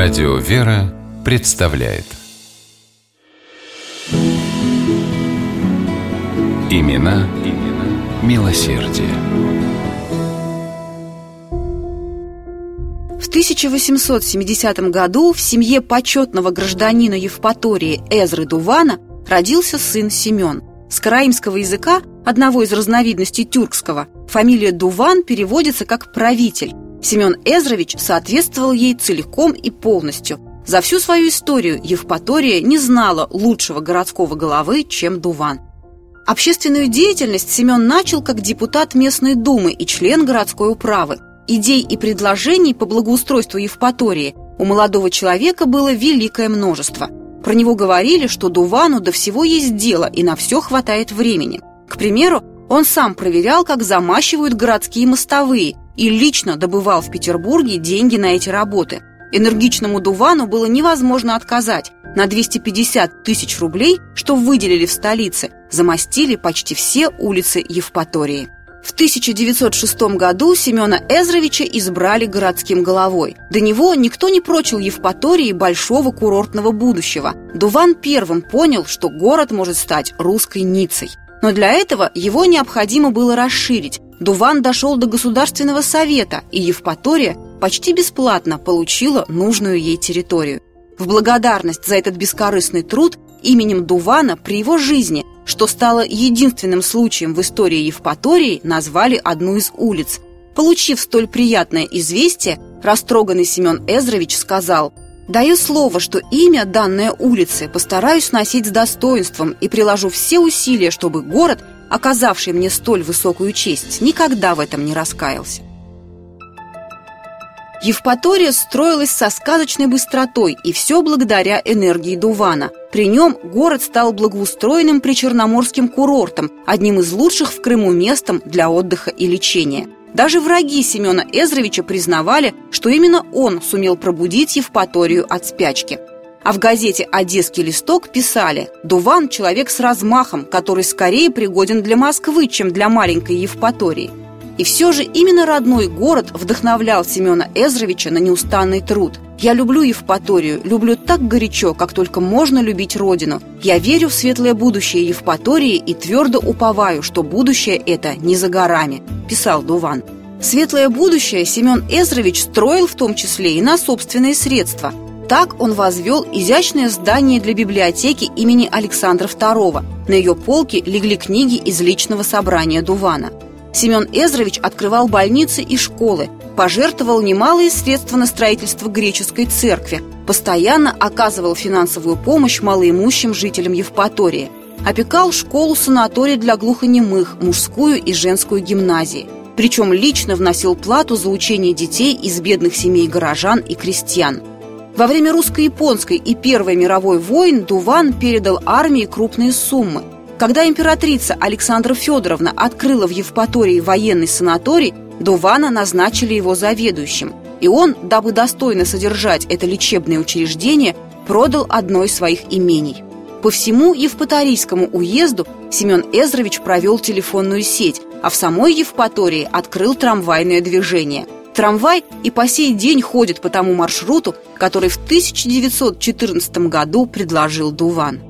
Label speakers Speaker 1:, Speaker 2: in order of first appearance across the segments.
Speaker 1: Радио «Вера» представляет Имена, имена милосердие.
Speaker 2: В 1870 году в семье почетного гражданина Евпатории Эзры Дувана родился сын Семен. С караимского языка, одного из разновидностей тюркского, фамилия Дуван переводится как «правитель», Семен Эзрович соответствовал ей целиком и полностью. За всю свою историю Евпатория не знала лучшего городского головы, чем Дуван. Общественную деятельность Семен начал как депутат местной думы и член городской управы. Идей и предложений по благоустройству Евпатории у молодого человека было великое множество. Про него говорили, что Дувану до всего есть дело и на все хватает времени. К примеру, он сам проверял, как замащивают городские мостовые – и лично добывал в Петербурге деньги на эти работы. Энергичному Дувану было невозможно отказать. На 250 тысяч рублей, что выделили в столице, замостили почти все улицы Евпатории. В 1906 году Семена Эзровича избрали городским головой. До него никто не прочил Евпатории большого курортного будущего. Дуван первым понял, что город может стать русской Ницей. Но для этого его необходимо было расширить, Дуван дошел до Государственного совета, и Евпатория почти бесплатно получила нужную ей территорию. В благодарность за этот бескорыстный труд именем Дувана при его жизни, что стало единственным случаем в истории Евпатории, назвали одну из улиц. Получив столь приятное известие, растроганный Семен Эзрович сказал «Даю слово, что имя данной улицы постараюсь носить с достоинством и приложу все усилия, чтобы город – оказавший мне столь высокую честь, никогда в этом не раскаялся. Евпатория строилась со сказочной быстротой, и все благодаря энергии Дувана. При нем город стал благоустроенным причерноморским курортом, одним из лучших в Крыму местом для отдыха и лечения. Даже враги Семена Эзровича признавали, что именно он сумел пробудить Евпаторию от спячки – а в газете «Одесский листок» писали «Дуван – человек с размахом, который скорее пригоден для Москвы, чем для маленькой Евпатории». И все же именно родной город вдохновлял Семена Эзровича на неустанный труд. «Я люблю Евпаторию, люблю так горячо, как только можно любить родину. Я верю в светлое будущее Евпатории и твердо уповаю, что будущее это не за горами», – писал Дуван. Светлое будущее Семен Эзрович строил в том числе и на собственные средства – так он возвел изящное здание для библиотеки имени Александра II. На ее полке легли книги из личного собрания Дувана. Семен Эзрович открывал больницы и школы, пожертвовал немалые средства на строительство греческой церкви, постоянно оказывал финансовую помощь малоимущим жителям Евпатории, опекал школу-санаторий для глухонемых, мужскую и женскую гимназии. Причем лично вносил плату за учение детей из бедных семей горожан и крестьян – во время русско-японской и Первой мировой войн Дуван передал армии крупные суммы. Когда императрица Александра Федоровна открыла в Евпатории военный санаторий, Дувана назначили его заведующим. И он, дабы достойно содержать это лечебное учреждение, продал одно из своих имений. По всему Евпаторийскому уезду Семен Эзрович провел телефонную сеть, а в самой Евпатории открыл трамвайное движение – Трамвай и по сей день ходит по тому маршруту, который в 1914 году предложил Дуван.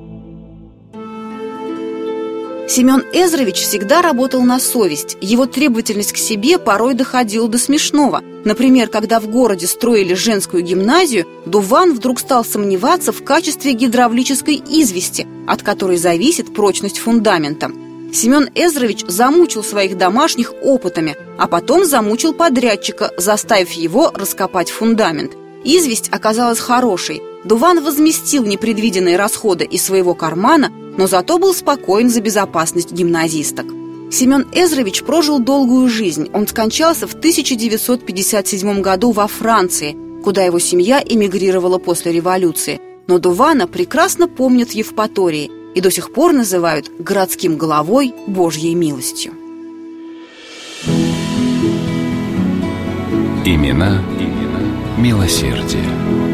Speaker 2: Семен Эзрович всегда работал на совесть. Его требовательность к себе порой доходила до смешного. Например, когда в городе строили женскую гимназию, Дуван вдруг стал сомневаться в качестве гидравлической извести, от которой зависит прочность фундамента – Семен Эзрович замучил своих домашних опытами, а потом замучил подрядчика, заставив его раскопать фундамент. Известь оказалась хорошей. Дуван возместил непредвиденные расходы из своего кармана, но зато был спокоен за безопасность гимназисток. Семен Эзрович прожил долгую жизнь. Он скончался в 1957 году во Франции, куда его семья эмигрировала после революции. Но Дувана прекрасно помнят Евпатории – и до сих пор называют городским головой Божьей милостью.
Speaker 1: Имена, имена милосердие.